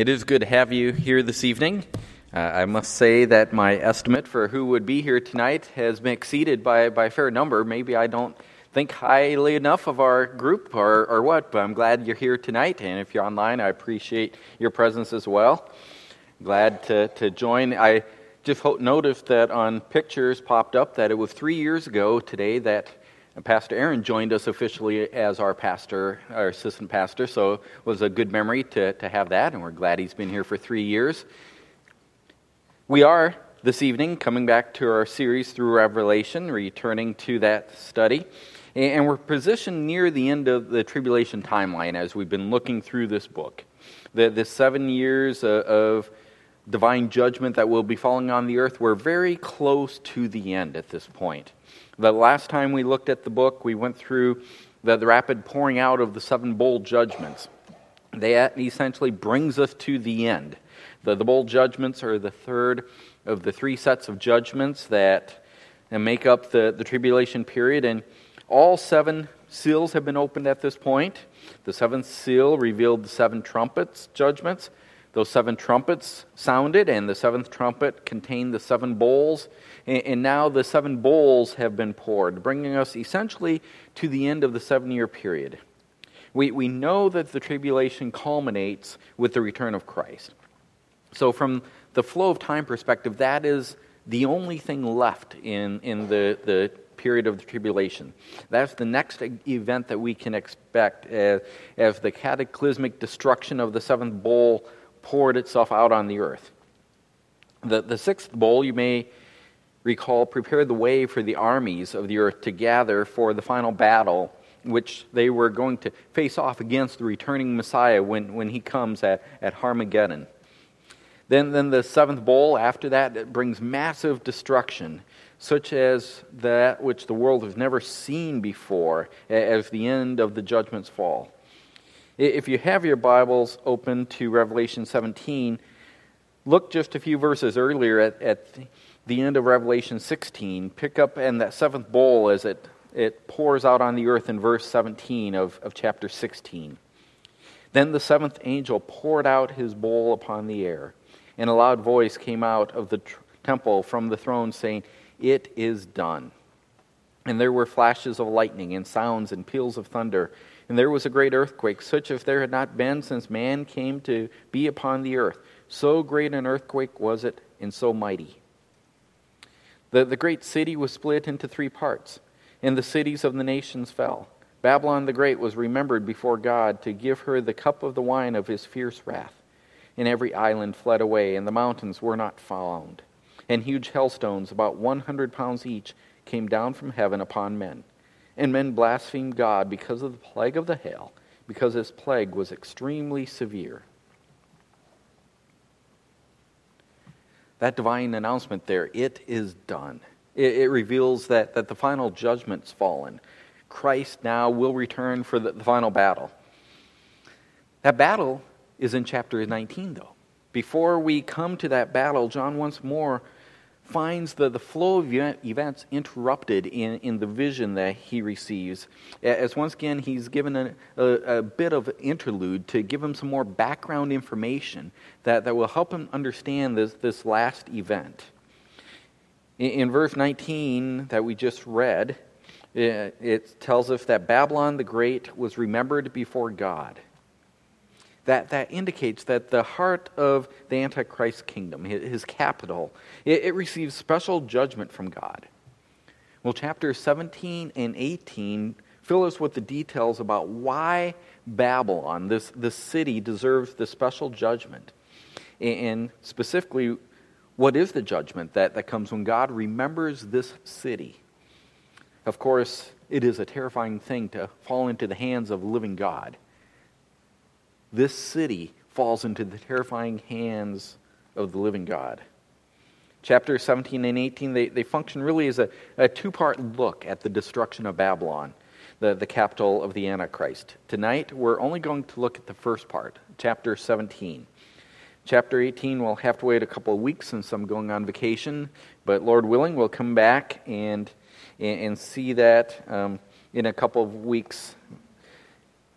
It is good to have you here this evening. Uh, I must say that my estimate for who would be here tonight has been exceeded by, by a fair number. Maybe I don't think highly enough of our group or, or what, but I'm glad you're here tonight. And if you're online, I appreciate your presence as well. Glad to, to join. I just noticed that on pictures popped up that it was three years ago today that Pastor Aaron joined us officially as our pastor, our assistant pastor, so it was a good memory to, to have that, and we're glad he's been here for three years. We are this evening coming back to our series through Revelation, returning to that study. And we're positioned near the end of the tribulation timeline as we've been looking through this book. The, the seven years uh, of divine judgment that will be falling on the earth, we're very close to the end at this point. The last time we looked at the book, we went through the, the rapid pouring out of the seven bowl judgments. That essentially brings us to the end. The, the bowl judgments are the third of the three sets of judgments that uh, make up the, the tribulation period. And all seven seals have been opened at this point. The seventh seal revealed the seven trumpets judgments. Those seven trumpets sounded, and the seventh trumpet contained the seven bowls. And, now the seven bowls have been poured, bringing us essentially to the end of the seven year period. We, we know that the tribulation culminates with the return of Christ. So, from the flow of time perspective, that is the only thing left in, in the, the period of the tribulation. That's the next event that we can expect as, as the cataclysmic destruction of the seventh bowl poured itself out on the earth. The, the sixth bowl, you may recall, prepared the way for the armies of the earth to gather for the final battle, which they were going to face off against the returning Messiah when, when he comes at, at Armageddon. Then, then the seventh bowl, after that, it brings massive destruction, such as that which the world has never seen before as the end of the judgments fall. If you have your Bibles open to Revelation 17, look just a few verses earlier at, at the end of Revelation 16. Pick up in that seventh bowl as it, it pours out on the earth in verse 17 of, of chapter 16. Then the seventh angel poured out his bowl upon the air and a loud voice came out of the tr- temple from the throne saying, It is done. And there were flashes of lightning and sounds and peals of thunder. And there was a great earthquake, such as there had not been since man came to be upon the earth. So great an earthquake was it, and so mighty. The, the great city was split into three parts, and the cities of the nations fell. Babylon the Great was remembered before God to give her the cup of the wine of his fierce wrath and every island fled away, and the mountains were not found. And huge hailstones, about 100 pounds each, came down from heaven upon men. And men blasphemed God because of the plague of the hail, because this plague was extremely severe. That divine announcement there, it is done. It, it reveals that, that the final judgment's fallen. Christ now will return for the, the final battle. That battle is in chapter 19, though. Before we come to that battle, John once more finds the, the flow of events interrupted in, in the vision that he receives. As once again, he's given a, a, a, bit of interlude to give him some more background information that, that will help him understand this, this last event. In, in verse 19 that we just read, it, it tells us that Babylon the Great was remembered before God that, that indicates that the heart of the Antichrist kingdom, his capital, it, it receives special judgment from God. Well, chapters 17 and 18 fill us with the details about why Babylon, this, this city, deserves this special judgment. And specifically, what is the judgment that, that comes when God remembers this city? Of course, it is a terrifying thing to fall into the hands of living God this city falls into the terrifying hands of the living God. Chapter 17 and 18, they, they function really as a, a two part look at the destruction of Babylon, the, the capital of the Antichrist. Tonight, we're only going to look at the first part, chapter 17. Chapter 18, we'll have to wait a couple of weeks since I'm going on vacation, but Lord willing, we'll come back and, and, see that um, in a couple of weeks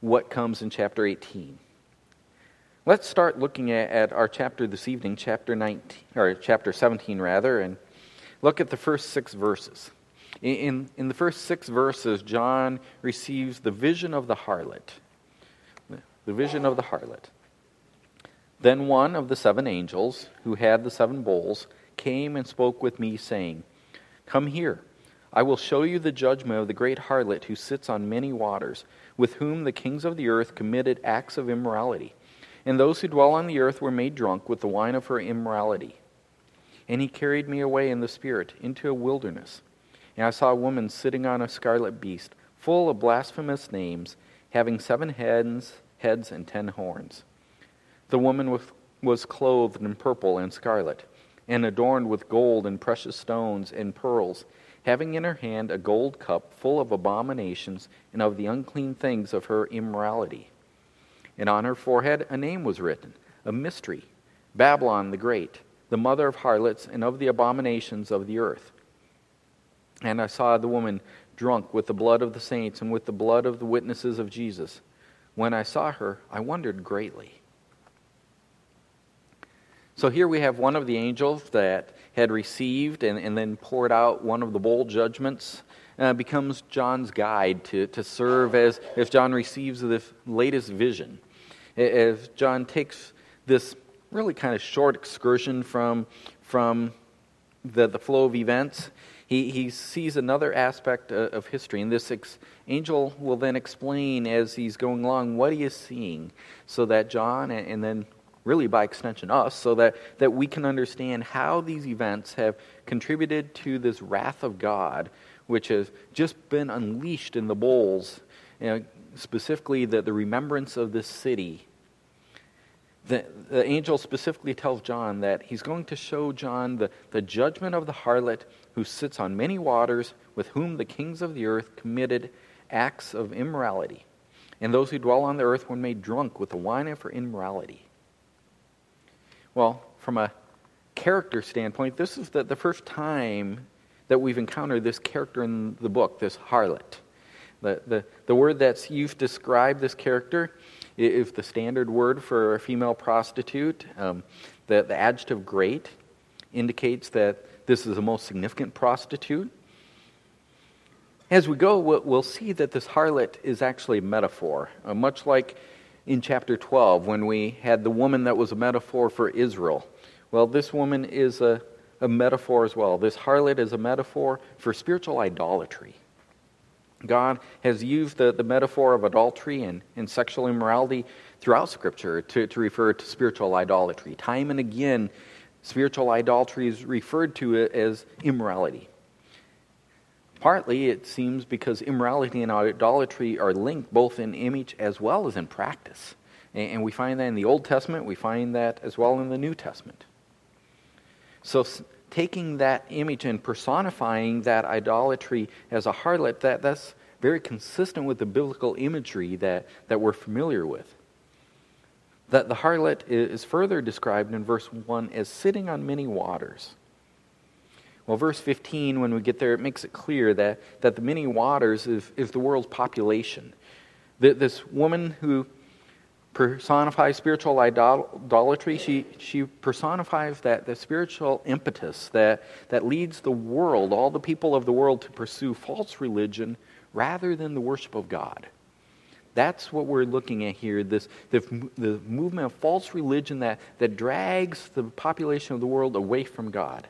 what comes in chapter 18. Let's start looking at, our chapter this evening, chapter 19, or chapter 17 rather, and look at the first six verses. In, in the first six verses, John receives the vision of the harlot. The vision of the harlot. Then one of the seven angels, who had the seven bowls, came and spoke with me, saying, Come here, I will show you the judgment of the great harlot who sits on many waters, with whom the kings of the earth committed acts of immorality. And those who dwell on the earth were made drunk with the wine of her immorality. And he carried me away in the Spirit into a wilderness. And I saw a woman sitting on a scarlet beast, full of blasphemous names, having seven heads, heads and ten horns. The woman was clothed in purple and scarlet, and adorned with gold and precious stones and pearls, having in her hand a gold cup full of abominations and of the unclean things of her immorality. And on her forehead a name was written, a mystery Babylon the Great, the mother of harlots and of the abominations of the earth. And I saw the woman drunk with the blood of the saints and with the blood of the witnesses of Jesus. When I saw her, I wondered greatly. So here we have one of the angels that had received and, and then poured out one of the bowl judgments. Uh, becomes John's guide to, to serve as if John receives the latest vision. As John takes this really kind of short excursion from, from the, the flow of events he, he sees another aspect of history, and this ex- angel will then explain as he's going along what he is seeing, so that John, and, and then really by extension us, so that, that we can understand how these events have contributed to this wrath of God, which has just been unleashed in the bowls, you know, specifically the, the remembrance of this city the, the angel specifically tells John that he's going to show John the, the judgment of the harlot who sits on many waters, with whom the kings of the earth committed acts of immorality. And those who dwell on the earth were made drunk with the wine of her immorality. Well, from a character standpoint, this is the, the first time that we've encountered this character in the book, this harlot. The, the, the word that's used to describe this character is the standard word for a female prostitute. Um, the, the adjective great indicates that this is the most significant prostitute. As we go, we'll see that this harlot is actually a metaphor, uh, much like in chapter 12 when we had the woman that was a metaphor for Israel. Well, this woman is a, a metaphor as well. This harlot is a metaphor for spiritual idolatry. God has used the, the metaphor of adultery and, and sexual immorality throughout Scripture to, to refer to spiritual idolatry. Time and again, spiritual idolatry is referred to as immorality. Partly, it seems, because immorality and idolatry are linked both in image as well as in practice. And, and we find that in the Old Testament, we find that as well in the New Testament. So, taking that image and personifying that idolatry as a harlot, that, that's very consistent with the biblical imagery that, that we're familiar with. That the harlot is further described in verse 1 as sitting on many waters. Well, verse 15, when we get there, it makes it clear that, that the many waters is, is the world's population. That This woman who personifies spiritual idolatry. She, she personifies that the spiritual impetus that, that leads the world, all the people of the world, to pursue false religion rather than the worship of God. That's what we're looking at here this, the, the movement of false religion that, that drags the population of the world away from God.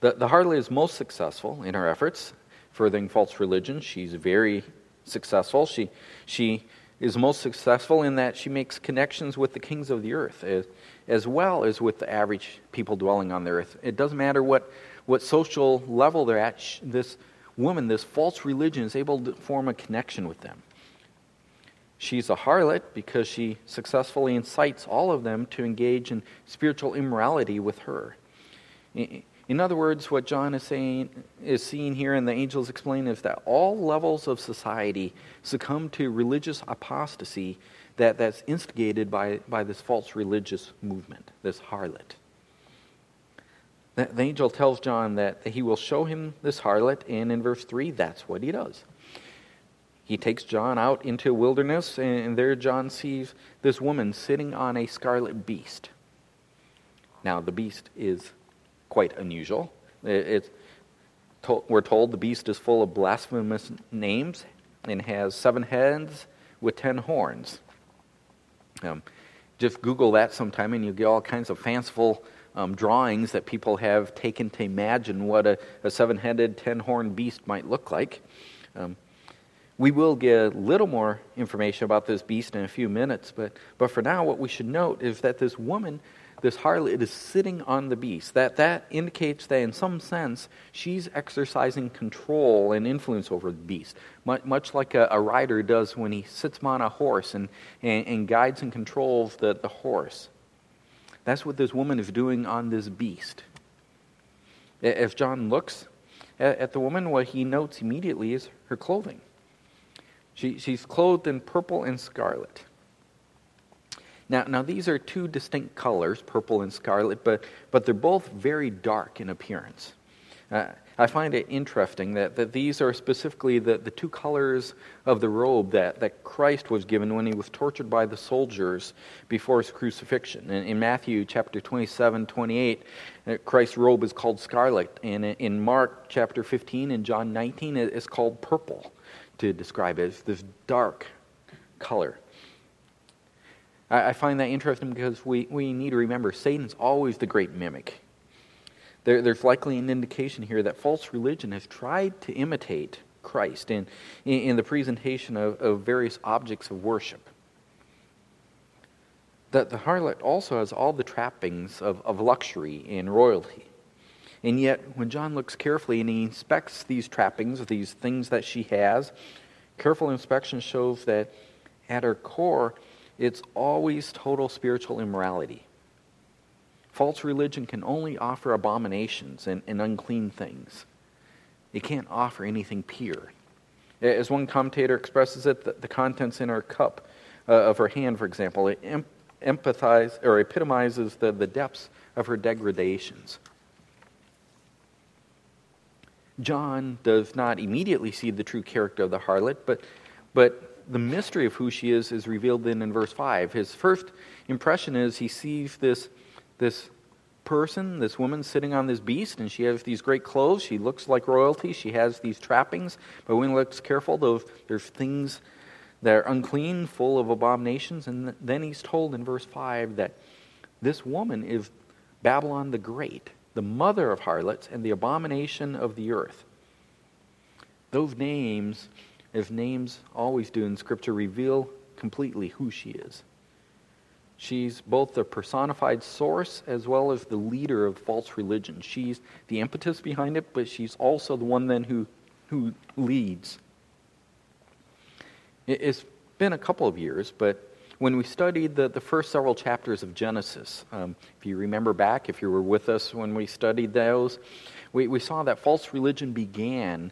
The, the harlot is most successful in her efforts furthering false religion. She's very successful. She, she is most successful in that she makes connections with the kings of the earth as, as well as with the average people dwelling on the earth. It doesn't matter what, what social level they're at, this woman, this false religion, is able to form a connection with them. She's a harlot because she successfully incites all of them to engage in spiritual immorality with her. In other words, what John is saying is seeing here, and the angels explain, is that all levels of society succumb to religious apostasy that, that's instigated by, by this false religious movement, this harlot. The, the angel tells John that he will show him this harlot, and in verse 3, that's what he does. he takes John out into a wilderness, and there John sees this woman sitting on a scarlet beast. Now, the beast is quite unusual. It's we're told the beast is full of blasphemous names and has seven heads with ten horns. Um, just Google that sometime, and you'll get all kinds of fanciful um, drawings that people have taken to imagine what a, a seven headed, ten horned beast might look like. Um, we will get a little more information about this beast in a few minutes, but, but for now, what we should note is that this woman this harlot is sitting on the beast. That, that indicates that, in some sense, she's exercising control and influence over the beast, much, much like a, a, rider does when he sits on a horse and, and, and guides and controls the, the horse. That's what this woman is doing on this beast. As John looks at, at the woman, what he notes immediately is her clothing. She, she's clothed in purple and scarlet. Now, now these are two distinct colors, purple and scarlet, but, but they're both very dark in appearance. Uh, I find it interesting that, that these are specifically the, the two colors of the robe that, that Christ was given when he was tortured by the soldiers before his crucifixion. In, in Matthew chapter 27, 28, uh, Christ's robe is called scarlet. And in Mark chapter 15 and John 19, it's called purple to describe it. It's this dark color. I, I find that interesting because we, we need to remember Satan's always the great mimic. There, there's likely an indication here that false religion has tried to imitate Christ in, in, in the presentation of, of various objects of worship. That the harlot also has all the trappings of, of luxury and royalty. And yet, when John looks carefully and he inspects these trappings, these things that she has, careful inspection shows that at her core, it's always total spiritual immorality. False religion can only offer abominations and, and unclean things. It can't offer anything pure. As one commentator expresses it, the, the contents in her cup uh, of her hand, for example, it em- empathize, or epitomizes the, the depths of her degradations. John does not immediately see the true character of the harlot, but, but the mystery of who she is is revealed then in verse 5. His first impression is he sees this, this person, this woman sitting on this beast, and she has these great clothes. She looks like royalty. She has these trappings. But when he looks careful, those, there's things that are unclean, full of abominations. And then he's told in verse 5 that this woman is Babylon the Great, the mother of harlots and the abomination of the earth. Those names as names always do in Scripture, reveal completely who she is. She's both the personified source as well as the leader of false religion. She's the impetus behind it, but she's also the one then who, who leads. It's been a couple of years, but when we studied the, the first several chapters of Genesis, um, if you remember back, if you were with us when we studied those, we, we saw that false religion began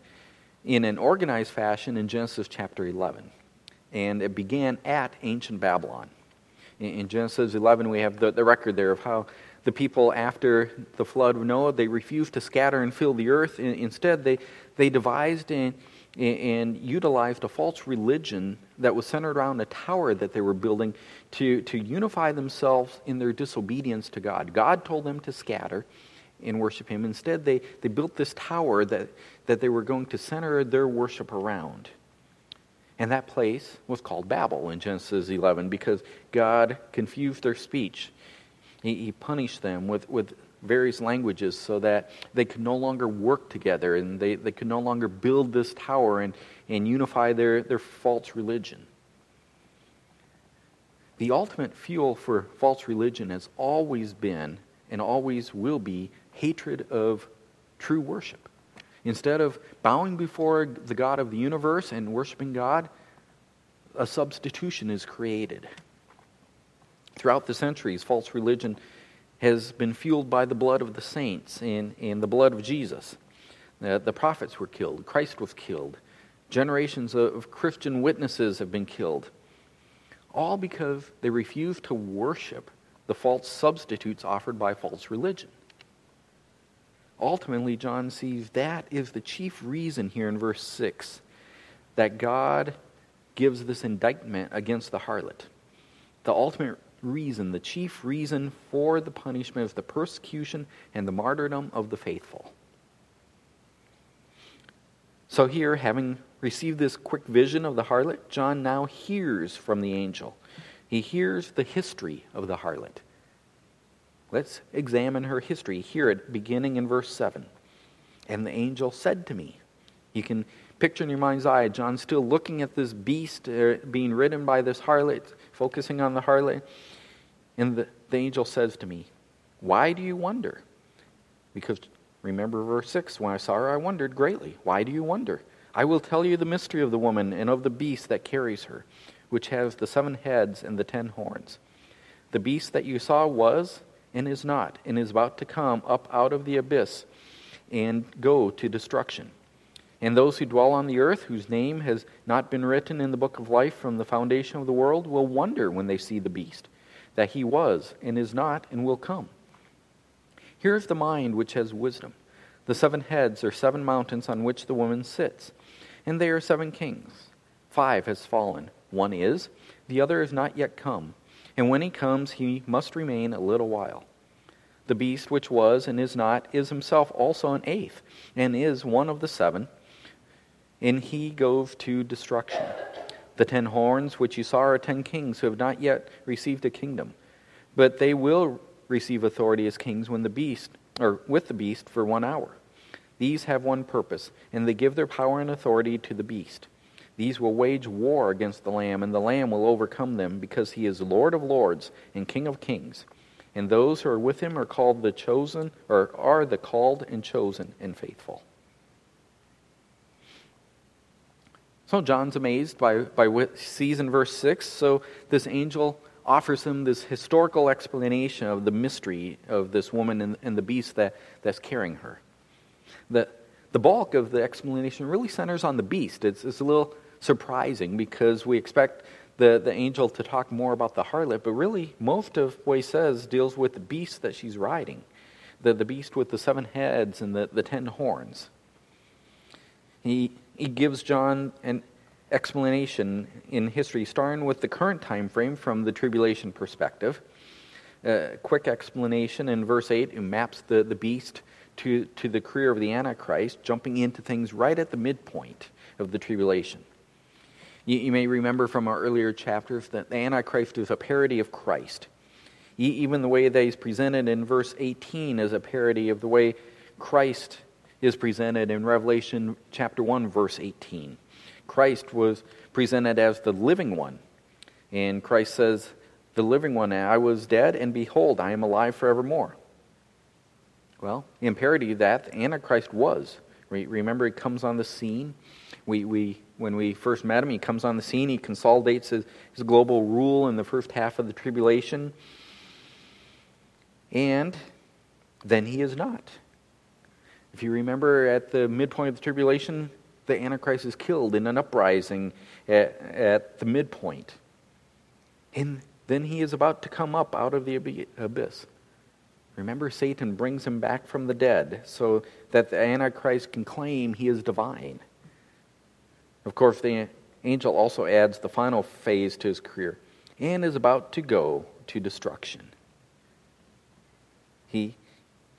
in an organized fashion in Genesis chapter 11. And it began at ancient Babylon. In Genesis 11, we have the, the record there of how the people, after the flood of Noah, they refused to scatter and fill the earth. Instead, they, they devised and, and utilized a false religion that was centered around a tower that they were building to, to unify themselves in their disobedience to God. God told them to scatter and worship Him. Instead, they, they built this tower that, that they were going to center their worship around. And that place was called Babel in Genesis 11 because God confused their speech. He, he punished them with, with various languages so that they could no longer work together and they, they could no longer build this tower and, and unify their, their false religion. The ultimate fuel for false religion has always been and always will be hatred of true worship. Instead of bowing before the God of the universe and worshiping God, a substitution is created. Throughout the centuries, false religion has been fueled by the blood of the saints and, and the blood of Jesus. Uh, the prophets were killed, Christ was killed, generations of Christian witnesses have been killed. All because they refused to worship the false substitutes offered by false religion. Ultimately, John sees that is the chief reason here in verse 6 that God gives this indictment against the harlot. The ultimate reason, the chief reason for the punishment is the persecution and the martyrdom of the faithful. So, here, having received this quick vision of the harlot, John now hears from the angel. He hears the history of the harlot. Let's examine her history. Here it beginning in verse 7. And the angel said to me, You can picture in your mind's eye John still looking at this beast uh, being ridden by this harlot, focusing on the harlot. And the, the angel says to me, Why do you wonder? Because remember verse 6 When I saw her, I wondered greatly. Why do you wonder? I will tell you the mystery of the woman and of the beast that carries her, which has the seven heads and the ten horns. The beast that you saw was and is not, and is about to come up out of the abyss and go to destruction. And those who dwell on the earth, whose name has not been written in the book of life from the foundation of the world, will wonder when they see the beast that he was, and is not, and will come. Here is the mind which has wisdom. The seven heads are seven mountains on which the woman sits, and they are seven kings. Five has fallen, one is, the other is not yet come, and when he comes, he must remain a little while. The beast which was and is not is himself also an eighth, and is one of the seven, and he goes to destruction. The ten horns which you saw are ten kings who have not yet received a kingdom, but they will receive authority as kings when the beast, or with the beast, for one hour. These have one purpose, and they give their power and authority to the beast. These will wage war against the Lamb, and the Lamb will overcome them, because he is Lord of lords and King of kings. And those who are with him are called the chosen, or are the called and chosen and faithful. So John's amazed by, by what sees in verse 6. So this angel offers him this historical explanation of the mystery of this woman and, and the beast that, that's carrying her. The, the bulk of the explanation really centers on the beast. It's, it's a little surprising because we expect the, the angel to talk more about the harlot, but really most of what he says deals with the beast that she's riding, the, the beast with the seven heads and the, the ten horns. He, he gives John an explanation in history, starting with the current time frame from the tribulation perspective. A quick explanation in verse 8 it maps the, the beast to, to the career of the Antichrist, jumping into things right at the midpoint of the tribulation. You, you may remember from our earlier chapters that the Antichrist is a parody of Christ. Even the way that he's presented in verse 18 is a parody of the way Christ is presented in Revelation chapter 1, verse 18. Christ was presented as the living one. And Christ says, The living one, I was dead, and behold, I am alive forevermore. Well, in parody of that, Antichrist was. Remember, he comes on the scene. We, we, when we first met him, he comes on the scene. He consolidates his, his global rule in the first half of the tribulation. And then he is not. If you remember at the midpoint of the tribulation, the Antichrist is killed in an uprising at, at the midpoint. And then he is about to come up out of the abyss. Remember, Satan brings him back from the dead so that the Antichrist can claim he is divine. Of course, the angel also adds the final phase to his career and is about to go to destruction. He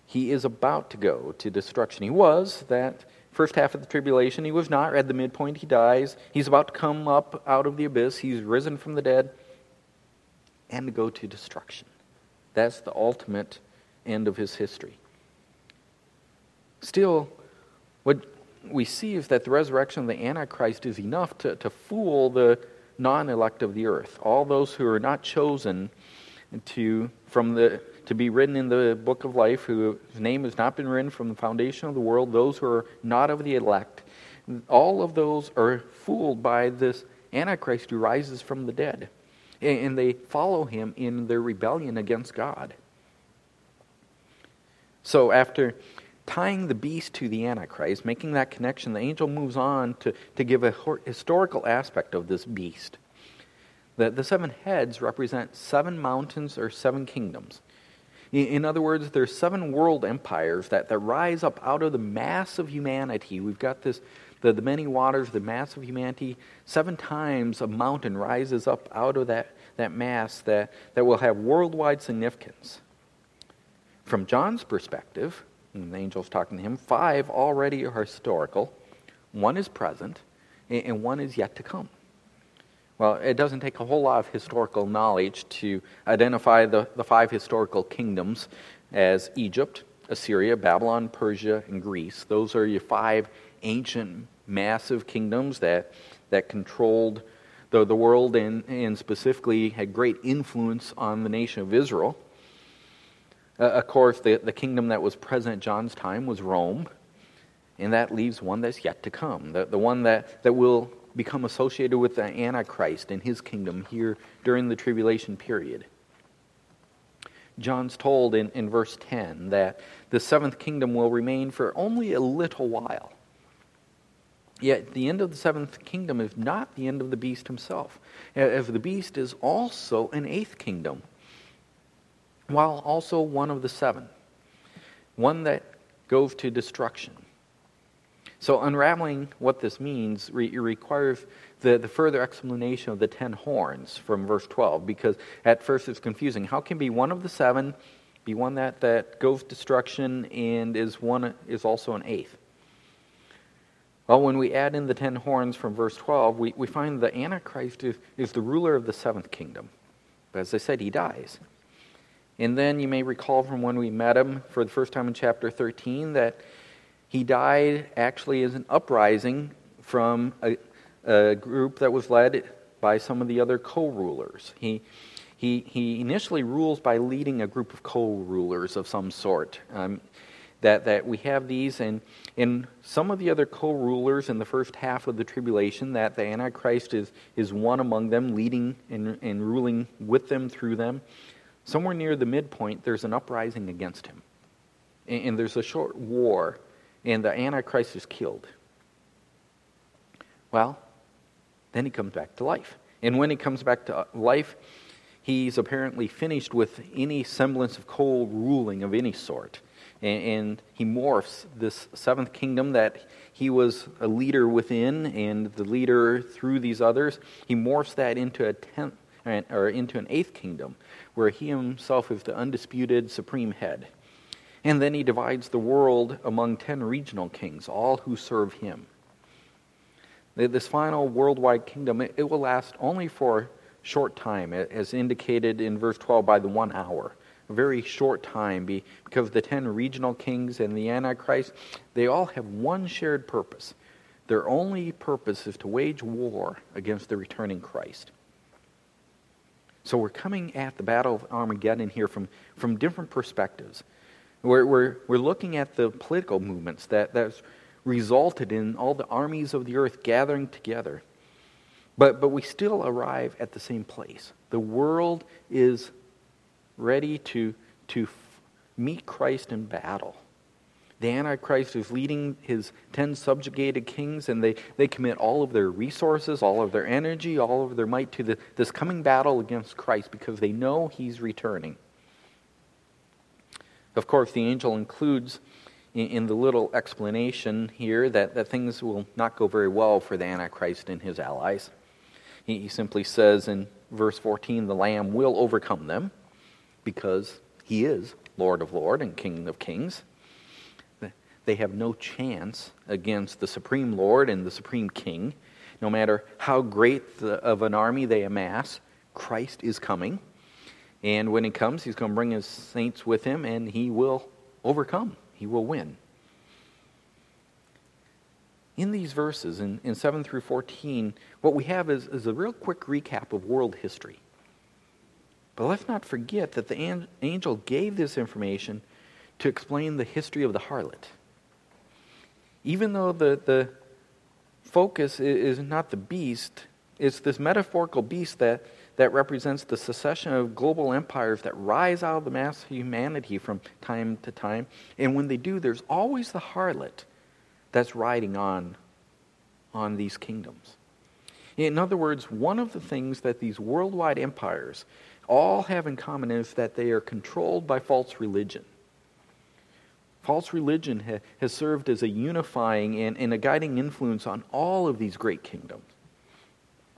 he is about to go to destruction. He was that first half of the tribulation. He was not. At the midpoint, he dies. He's about to come up out of the abyss. He's risen from the dead and to go to destruction. That's the ultimate end of his history. Still, what we see is that the resurrection of the Antichrist is enough to, to fool the non elect of the earth, all those who are not chosen to, from the to be written in the book of life, whose name has not been written from the foundation of the world, those who are not of the elect, all of those are fooled by this Antichrist who rises from the dead. And they follow him in their rebellion against God. So, after tying the beast to the Antichrist, making that connection, the angel moves on to, to give a historical aspect of this beast. The, the seven heads represent seven mountains or seven kingdoms. In other words, there's seven world empires that, that rise up out of the mass of humanity. We've got this, the, the many waters, the mass of humanity, seven times a mountain rises up out of that, that mass that, that will have worldwide significance. From John's perspective, and the angel's talking to him, five already are historical, one is present, and one is yet to come. Well, it doesn't take a whole lot of historical knowledge to identify the, the five historical kingdoms as Egypt, Assyria, Babylon, Persia, and Greece. Those are your five ancient, massive kingdoms that, that controlled the, the world and, and specifically had great influence on the nation of Israel. Uh, of course, the, the kingdom that was present at John's time was Rome, and that leaves one that's yet to come, the, the one that, that will become associated with the Antichrist and his kingdom here during the tribulation period. John's told in, in verse 10 that the seventh kingdom will remain for only a little while. Yet the end of the seventh kingdom is not the end of the beast himself, as the beast is also an eighth kingdom, while also one of the seven, one that goes to destruction. So, unraveling what this means re- requires the, the further explanation of the ten horns from verse 12, because at first it's confusing. How can be one of the seven be one that, that goes destruction and is, one, is also an eighth? Well, when we add in the ten horns from verse 12, we, we find the Antichrist is, is the ruler of the seventh kingdom. But as I said, he dies. And then you may recall from when we met him for the first time in chapter 13 that he died actually as an uprising from a, a group that was led by some of the other co rulers. He, he, he initially rules by leading a group of co rulers of some sort. Um, that, that we have these, and, and some of the other co rulers in the first half of the tribulation, that the Antichrist is, is one among them, leading and, and ruling with them through them. Somewhere near the midpoint, there's an uprising against him. And, and there's a short war and the Antichrist is killed. Well, then he comes back to life. And when he comes back to uh, life, he's apparently finished with any semblance of co ruling of any sort. And, and, he morphs this seventh kingdom that he was a leader within and the leader through these others. He morphs that into a tenth or into an eighth kingdom where he himself is the undisputed supreme head. And then he divides the world among ten regional kings, all who serve him. This final worldwide kingdom, it will last only for a short time, as indicated in verse 12 by the one hour. A very short time, because the ten regional kings and the Antichrist, they all have one shared purpose. Their only purpose is to wage war against the returning Christ. So we're coming at the Battle of Armageddon here from, from different perspectives. We're, we're, we're looking at the political movements that, that's resulted in all the armies of the earth gathering together. But, but we still arrive at the same place. The world is ready to, to meet Christ in battle. The Antichrist is leading his ten subjugated kings, and they, they commit all of their resources, all of their energy, all of their might to the, this coming battle against Christ because they know he's returning. Of course, the angel includes in, in the little explanation here that, that things will not go very well for the Antichrist and his allies. He, he simply says in verse 14, the Lamb will overcome them because he is Lord of Lords and King of Kings. They have no chance against the Supreme Lord and the Supreme King. No matter how great the, of an army they amass, Christ is coming. And when he comes, he's going to bring his saints with him, and he will overcome. He will win. In these verses, in, in 7 through 14, what we have is, is a real quick recap of world history. But let's not forget that the angel gave this information to explain the history of the harlot. Even though the, the focus is not the beast, it's this metaphorical beast that that represents the succession of global empires that rise out of the mass of humanity from time to time. And when they do, there's always the harlot that's riding on, on these kingdoms. In other words, one of the things that these worldwide empires all have in common is that they are controlled by false religion. False religion ha- has served as a unifying and, and a guiding influence on all of these great kingdoms.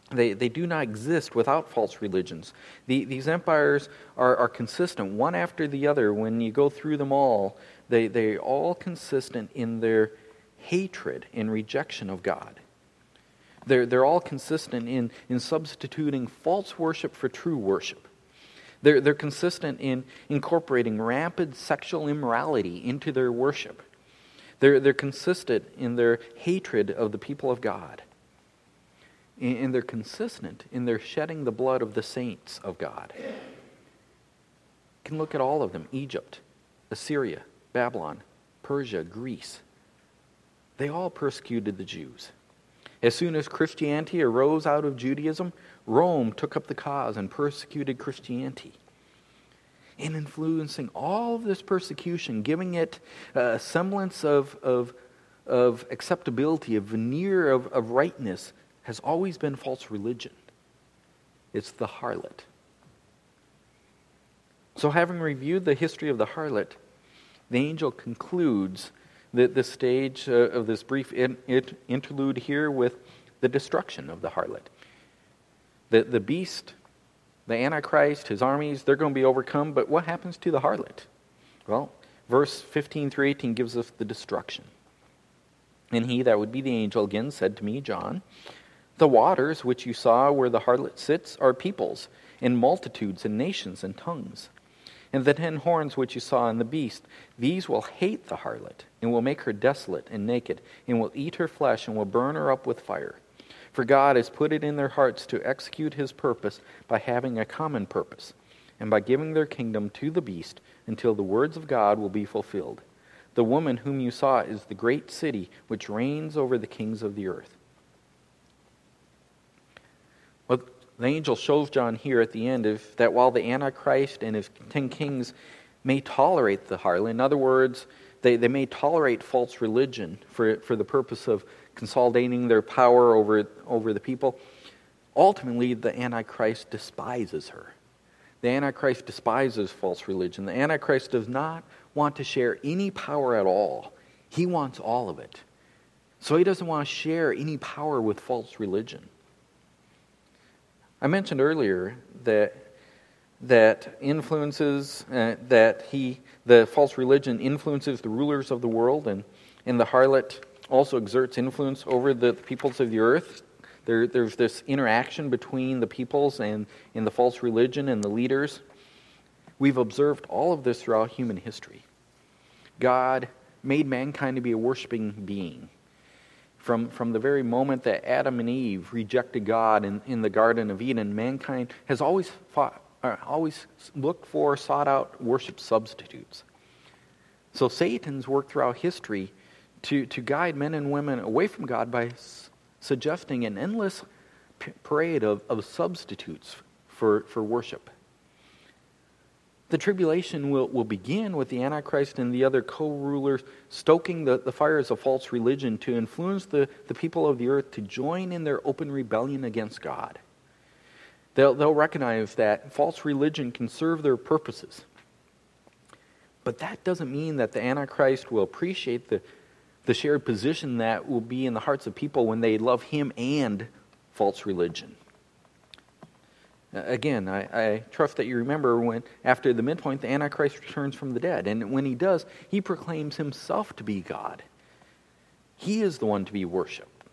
They, they do not exist without false religions. The, these empires are, are consistent, one after the other. When you go through them all, they, they're all consistent in their hatred and rejection of God. They're, they're all consistent in, in substituting false worship for true worship. They're, they're consistent in incorporating rampant sexual immorality into their worship. They're, they're consistent in their hatred of the people of God. And they're consistent in their shedding the blood of the saints of God. You can look at all of them Egypt, Assyria, Babylon, Persia, Greece. They all persecuted the Jews. As soon as Christianity arose out of Judaism, Rome took up the cause and persecuted Christianity. And influencing all of this persecution, giving it a semblance of, of, of acceptability, a veneer of, of rightness, has always been false religion. It's the harlot. So, having reviewed the history of the harlot, the angel concludes that the stage uh, of this brief in, interlude here with the destruction of the harlot. The, the beast, the Antichrist, his armies, they're going to be overcome, but what happens to the harlot? Well, verse 15 through 18 gives us the destruction. And he, that would be the angel, again said to me, John, the waters which you saw where the harlot sits are peoples, and multitudes, and nations, and tongues. And the ten horns which you saw in the beast, these will hate the harlot, and will make her desolate and naked, and will eat her flesh, and will burn her up with fire. For God has put it in their hearts to execute his purpose by having a common purpose, and by giving their kingdom to the beast until the words of God will be fulfilled. The woman whom you saw is the great city which reigns over the kings of the earth. What the angel shows John here at the end is that while the Antichrist and his ten kings may tolerate the harlot, in other words, they, they may tolerate false religion for, for the purpose of consolidating their power over, over the people, ultimately the Antichrist despises her. The Antichrist despises false religion. The Antichrist does not want to share any power at all, he wants all of it. So he doesn't want to share any power with false religion. I mentioned earlier that that influences uh, that he the false religion influences the rulers of the world and and the harlot also exerts influence over the, peoples of the earth. There, there's this interaction between the peoples and, and the false religion and the leaders. We've observed all of this throughout human history. God made mankind to be a worshiping being from, from the very moment that Adam and Eve rejected God in, in the Garden of Eden, mankind has always fought, uh, always looked for, sought out worship substitutes. So Satan's worked throughout history to, to guide men and women away from God by s- suggesting an endless parade of, of substitutes for, for worship. The tribulation will, will begin with the Antichrist and the other co rulers stoking the, the fires of false religion to influence the, the people of the earth to join in their open rebellion against God. They'll, they'll recognize that false religion can serve their purposes. But that doesn't mean that the Antichrist will appreciate the, the shared position that will be in the hearts of people when they love him and false religion. Uh, again, I, I, trust that you remember when, after the midpoint, the Antichrist returns from the dead. And when he does, he proclaims himself to be God. He is the one to be worshiped.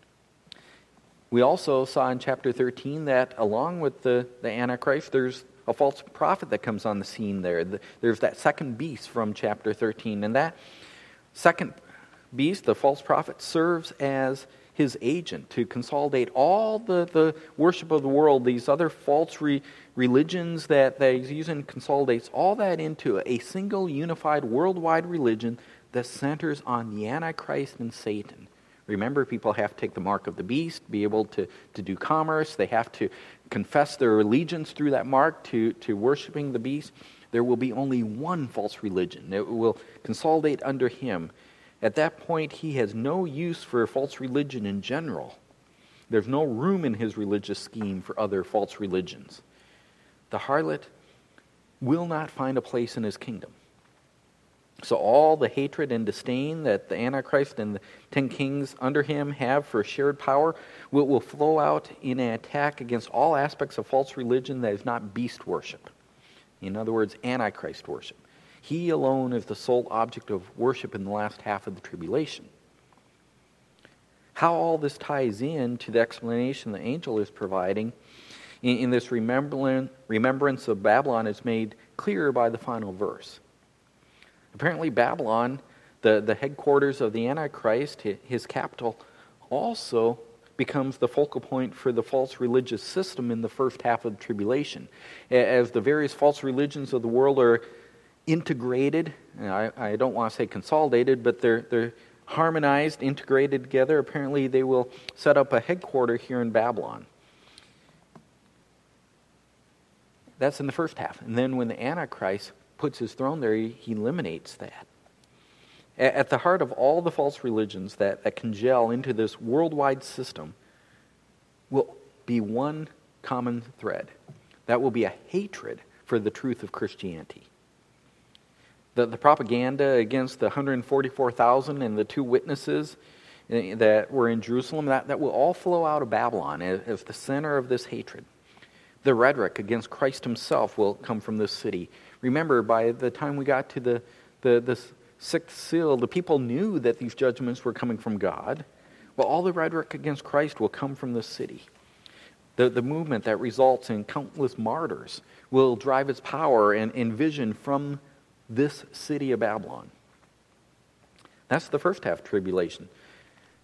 We also saw in chapter 13 that along with the, the Antichrist, there's a false prophet that comes on the scene there. There's that second beast from chapter 13. And that second beast, the false prophet, serves as his agent to consolidate all the, the worship of the world, these other false re- religions that, that he's using, consolidates all that into a single unified worldwide religion that centers on the Antichrist and Satan. Remember, people have to take the mark of the beast, be able to, to do commerce. They have to confess their allegiance through that mark to, to worshiping the beast. There will be only one false religion. It will consolidate under him. At that point, he has no use for false religion in general. There's no room in his religious scheme for other false religions. The harlot will not find a place in his kingdom. So, all the hatred and disdain that the Antichrist and the ten kings under him have for shared power will, will flow out in an attack against all aspects of false religion that is not beast worship. In other words, Antichrist worship. He alone is the sole object of worship in the last half of the tribulation. How all this ties in to the explanation the angel is providing in, in this remembrance of Babylon is made clearer by the final verse. Apparently, Babylon, the, the headquarters of the Antichrist, his capital, also becomes the focal point for the false religious system in the first half of the tribulation. As the various false religions of the world are integrated, I, I don't want to say consolidated, but they're, they're harmonized, integrated together, apparently they will set up a headquarter here in Babylon. That's in the first half. And then when the Antichrist puts his throne there, he, he eliminates that. At, at the heart of all the false religions that, that congeal into this worldwide system will be one common thread. That will be a hatred for the truth of Christianity. The, the propaganda against the 144,000 and the two witnesses eh, that were in Jerusalem, that, that will all flow out of Babylon as, as the center of this hatred. The rhetoric against Christ himself will come from this city. Remember, by the time we got to the, the, sixth seal, the people knew that these judgments were coming from God. Well, all the rhetoric against Christ will come from this city. The, the movement that results in countless martyrs will drive its power and, and vision from this city of Babylon. That's the first half tribulation.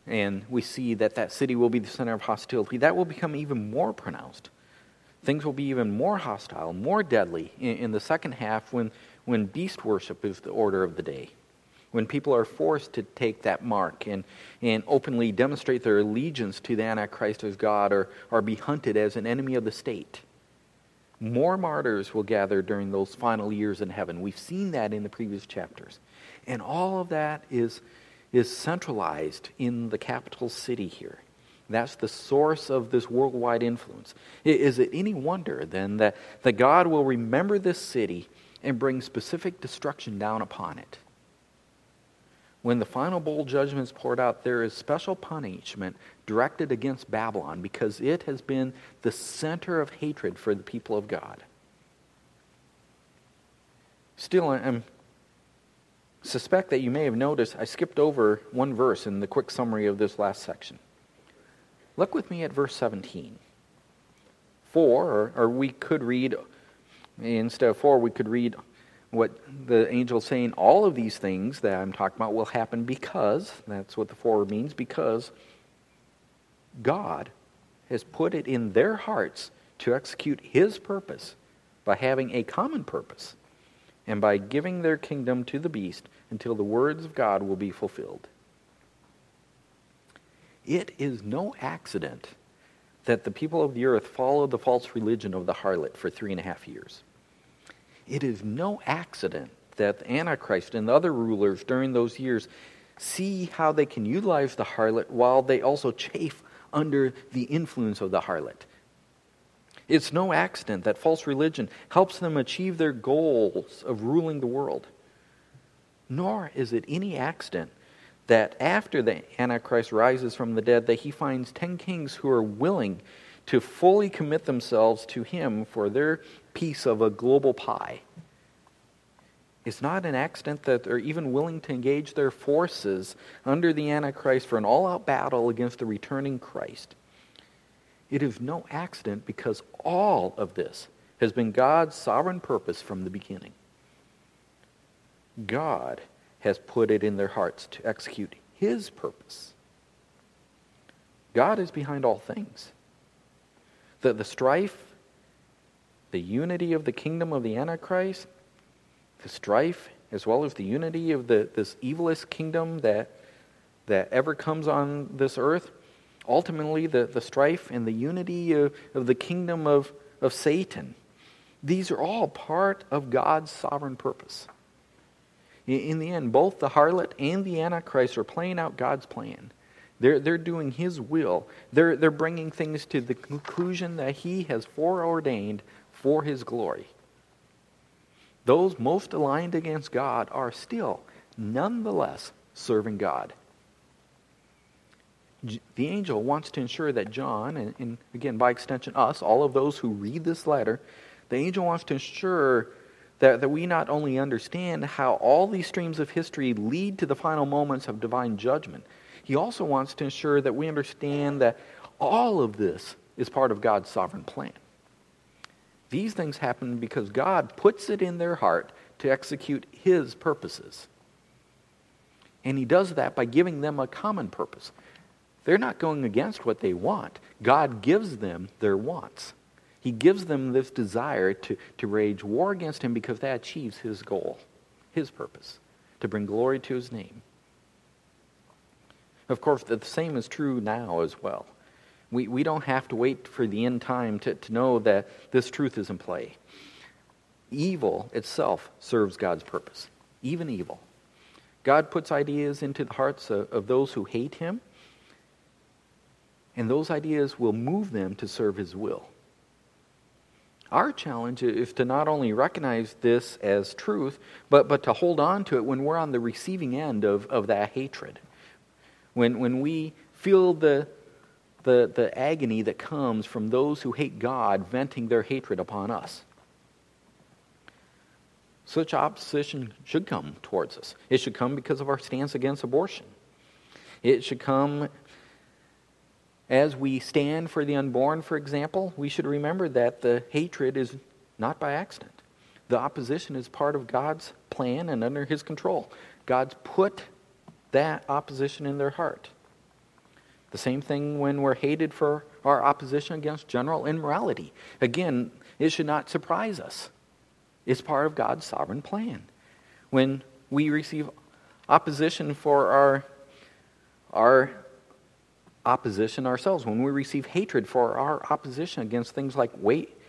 And we see that that city will be the center of hostility. That will become even more pronounced things will be even more hostile, more deadly in, in, the second half when, when beast worship is the order of the day. When people are forced to take that mark and, and openly demonstrate their allegiance to the Antichrist as God or, or be hunted as an enemy of the state. More martyrs will gather during those final years in heaven. We've seen that in the previous chapters. And all of that is, is centralized in the capital city here. That's the source of this worldwide influence. Is it any wonder then that, that God will remember this city and bring specific destruction down upon it? When the final bowl judgment is poured out, there is special punishment directed against Babylon because it has been the center of hatred for the people of God. Still, I suspect that you may have noticed I skipped over one verse in the quick summary of this last section. Look with me at verse 17. For, or, or we could read, instead of for, we could read what the angel is saying, all of these things that I'm talking about will happen because, that's what the for means, because God has put it in their hearts to execute his purpose by having a common purpose and by giving their kingdom to the beast until the words of God will be fulfilled. It is no accident that the people of the earth followed the false religion of the harlot for three and a half years. It is no accident that the Antichrist and the other rulers during those years see how they can utilize the harlot while they also chafe under the influence of the harlot. It's no accident that false religion helps them achieve their goals of ruling the world. Nor is it any accident that after the Antichrist rises from the dead, that he finds ten kings who are willing to fully commit themselves to him for their piece of a global pie. It's not an accident that they're even willing to engage their forces under the Antichrist for an all out battle against the returning Christ. It is no accident because all of this has been God's sovereign purpose from the beginning. God has put it in their hearts to execute his purpose. God is behind all things. The, the strife, the unity of the kingdom of the Antichrist, the strife, as well as the unity of the, this evilest kingdom that, that ever comes on this earth, ultimately the, the strife and the unity of, of the kingdom of, of Satan, these are all part of God's sovereign purpose. In the end, both the harlot and the Antichrist are playing out God's plan. They're, they're doing His will. They're, they're bringing things to the conclusion that He has foreordained for His glory. those most aligned against God are still, nonetheless, serving God. The angel wants to ensure that John, and, and, again, by extension, us, all of those who read this letter, the angel wants to ensure that, that we not only understand how all these streams of history lead to the final moments of divine judgment, he also wants to ensure that we understand that all of this is part of God's sovereign plan. These things happen because God puts it in their heart to execute His purposes. And He does that by giving them a common purpose. They're not going against what they want, God gives them their wants. He gives them this desire to, to wage war against Him because that achieves His goal, His purpose, to bring glory to His name. Of course, the same is true now as well. We, we don't have to wait for the end time to, to know that this truth is in play. Evil itself serves God's purpose, even evil. God puts ideas into the hearts of, of those who hate Him, and those ideas will move them to serve His will. Our challenge is to not only recognize this as truth, but, but to hold on to it when we're on the receiving end of, of that hatred. When, when we feel the, the, the agony that comes from those who hate God venting their hatred upon us. Such opposition should come towards us. It should come because of our stance against abortion. It should come as we stand for the unborn, for example. We should remember that the hatred is not by accident. The opposition is part of God's plan and under His control. God's put that opposition in their heart. The same thing when we're hated for our opposition against general immorality. Again, it should not surprise us. It's part of God's sovereign plan. When we receive opposition for our, our opposition ourselves, when we receive hatred for our opposition against things like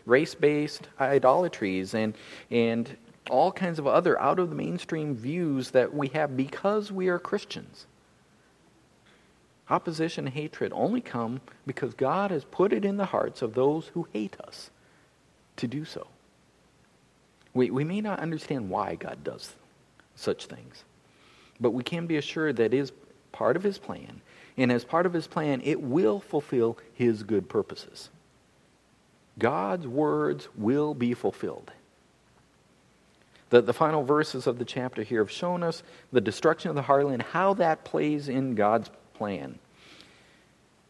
race based idolatries and, and all kinds of other out of the mainstream views that we have because we are Christians Opposition and hatred only come because God has put it in the hearts of those who hate us to do so. We, we may not understand why God does such things, but we can be assured that it is part of His plan. And as part of His plan, it will fulfill His good purposes. God's words will be fulfilled. The, the final verses of the chapter here have shown us the destruction of the harlot and how that plays in God's plan.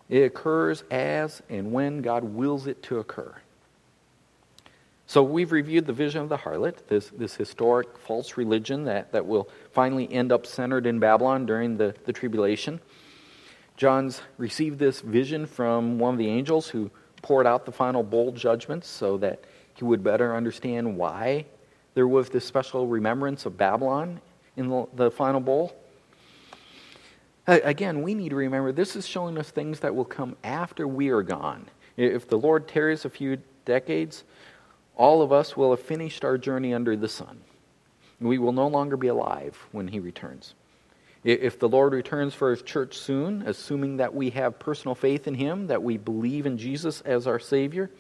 It occurs as and when God wills it to occur. So we've reviewed the vision of the harlot, this, this historic false religion that, that will finally end up centered in Babylon during the, the tribulation. John's received this vision from one of the angels who poured out the final bowl judgments so that he would better understand why there was this special remembrance of Babylon in the, the final bowl. Again, we need to remember this is showing us things that will come after we are gone. If the Lord tarries a few decades, all of us will have finished our journey under the sun. We will no longer be alive when He returns. If the Lord returns for His church soon, assuming that we have personal faith in Him, that we believe in Jesus as our Savior,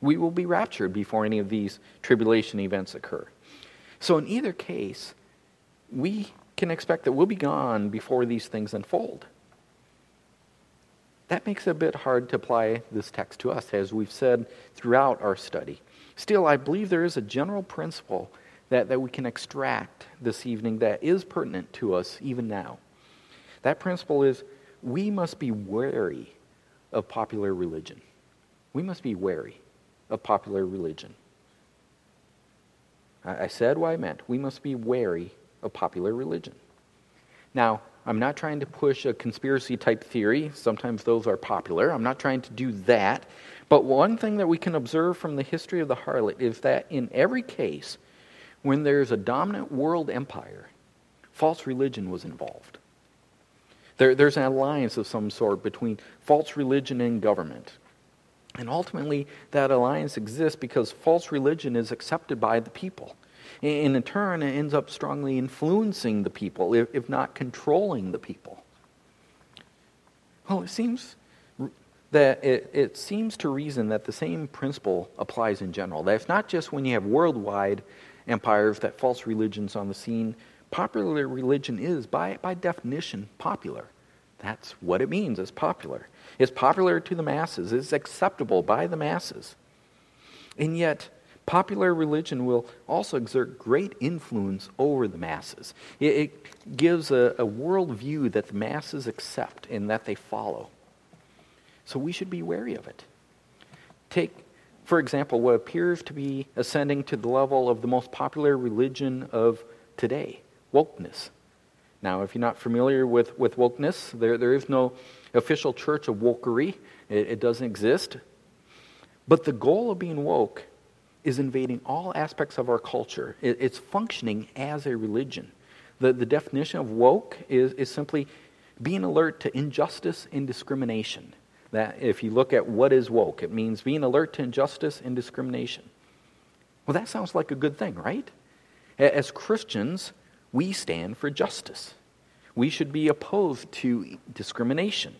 we will be raptured before any of these tribulation events occur. So, in either case, we can expect that we'll be gone before these things unfold. That makes it a bit hard to apply this text to us, as we've said throughout our study. Still, I believe there is a general principle that, that we can extract this evening that is pertinent to us even now. That principle is we must be wary of popular religion. We must be wary of popular religion. I, I said what I meant. We must be wary of popular religion. Now, I'm not trying to push a conspiracy type theory. Sometimes those are popular. I'm not trying to do that. But one thing that we can observe from the history of the harlot is that in every case, when there's a dominant world empire, false religion was involved. There, there's an alliance of some sort between false religion and government. And ultimately, that alliance exists because false religion is accepted by the people. In turn, it ends up strongly influencing the people, if not controlling the people. Well, it seems that it, it seems to reason that the same principle applies in general. That it's not just when you have worldwide empires, that false religion's on the scene, popular religion is, by, by definition, popular. That's what it means, it's popular. It's popular to the masses, it's acceptable by the masses. And yet, popular religion will also exert great influence over the masses. It, it gives a, a worldview that the masses accept and that they follow. So we should be wary of it. Take, for example, what appears to be ascending to the level of the most popular religion of today wokeness. Now, if you're not familiar with, with wokeness, there, there is no official church of wokery, it, it doesn't exist. But the goal of being woke is invading all aspects of our culture, it, it's functioning as a religion. The, the definition of woke is, is simply being alert to injustice and discrimination. That if you look at what is woke, it means being alert to injustice and discrimination. Well, that sounds like a good thing, right? As Christians, we stand for justice. We should be opposed to discrimination.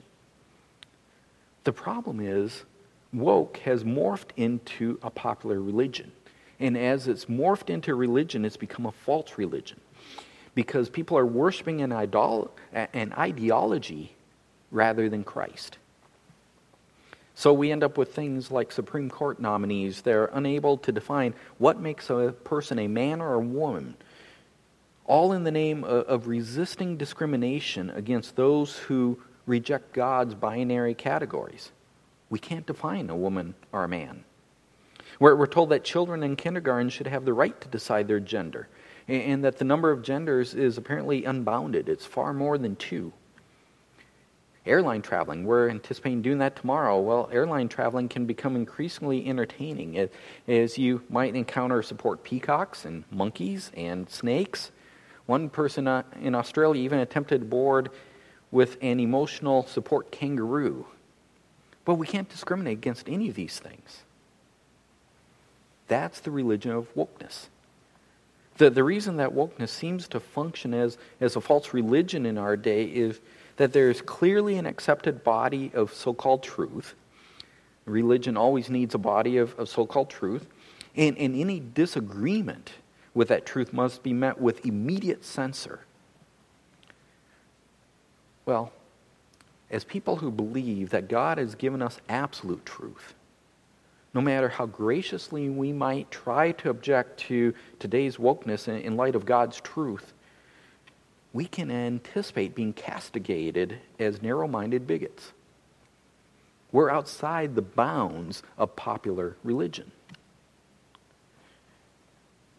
The problem is, woke has morphed into a popular religion. And as it's morphed into religion, it's become a false religion. Because people are worshiping an, idol- an ideology rather than Christ. So we end up with things like Supreme Court nominees. They're unable to define what makes a person a man or a woman all in the name of, resisting discrimination against those who reject God's binary categories. We can't define a woman or a man. We're, we're told that children in kindergarten should have the right to decide their gender, and, and that the number of genders is apparently unbounded. It's far more than two. Airline traveling, we're anticipating doing that tomorrow. Well, airline traveling can become increasingly entertaining as you might encounter support peacocks and monkeys and snakes one person uh, in Australia even attempted board with an emotional support kangaroo. But we can't discriminate against any of these things. That's the religion of wokeness. The, the reason that wokeness seems to function as, as a false religion in our day is that there is clearly an accepted body of so called truth. Religion always needs a body of, of so called truth. And, and any disagreement with that truth must be met with immediate censor. Well, as people who believe that God has given us absolute truth, no matter how graciously we might try to object to today's wokeness in light of God's truth, we can anticipate being castigated as narrow minded bigots. We're outside the bounds of popular religion.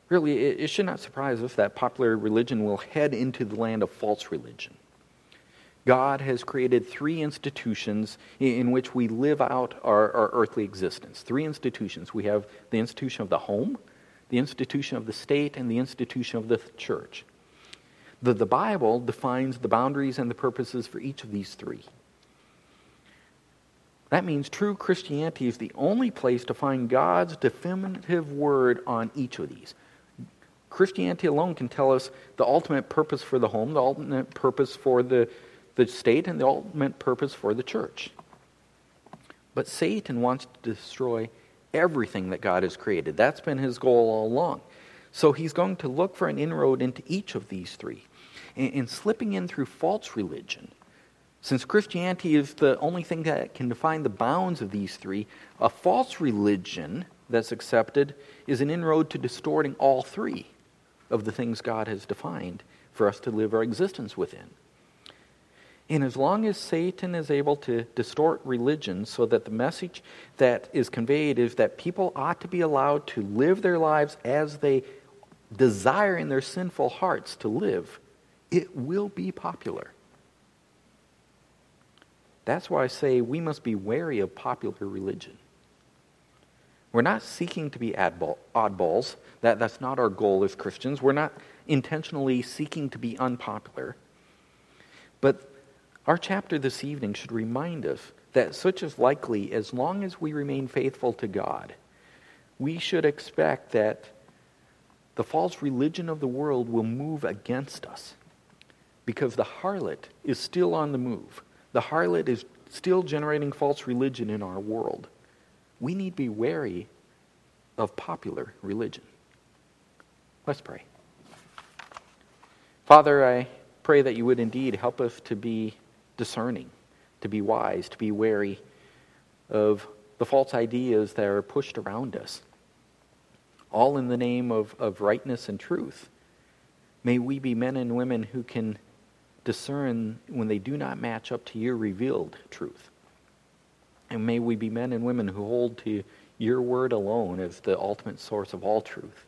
Really, it, should not surprise us that popular religion will head into the land of false religion. God has created three institutions in which we live out our, our, earthly existence. Three institutions. We have the institution of the home, the institution of the state, and the institution of the church. The, the Bible defines the boundaries and the purposes for each of these three. That means true Christianity is the only place to find God's definitive word on each of these. Christianity alone can tell us the ultimate purpose for the home, the ultimate purpose for the, the state, and the ultimate purpose for the church. But Satan wants to destroy everything that God has created. That's been his goal all along. So he's going to look for an inroad into each of these three. And, and slipping in through false religion, since Christianity is the only thing that can define the bounds of these three, a false religion that's accepted is an inroad to distorting all three of the things God has defined for us to live our existence within. And as long as Satan is able to distort religion so that the message that is conveyed is that people ought to be allowed to live their lives as they desire in their sinful hearts to live, it will be popular. That's why I say we must be wary of popular religion. We're not seeking to be oddballs. That, that's not our goal as Christians. We're not intentionally seeking to be unpopular. But our chapter this evening should remind us that such is likely as long as we remain faithful to God. We should expect that the false religion of the world will move against us because the harlot is still on the move. The harlot is still generating false religion in our world we need to be wary of popular religion. Let's pray. Father, I pray that you would indeed help us to be discerning, to be wise, to be wary of the false ideas that are pushed around us, all in the name of, of rightness and truth. May we be men and women who can discern when they do not match up to your revealed truth. And may we be men and women who hold to your word alone as the ultimate source of all truth.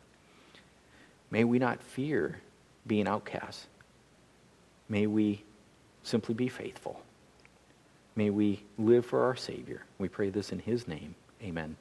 May we not fear being outcasts. May we simply be faithful. May we live for our Savior. We pray this in His name. Amen.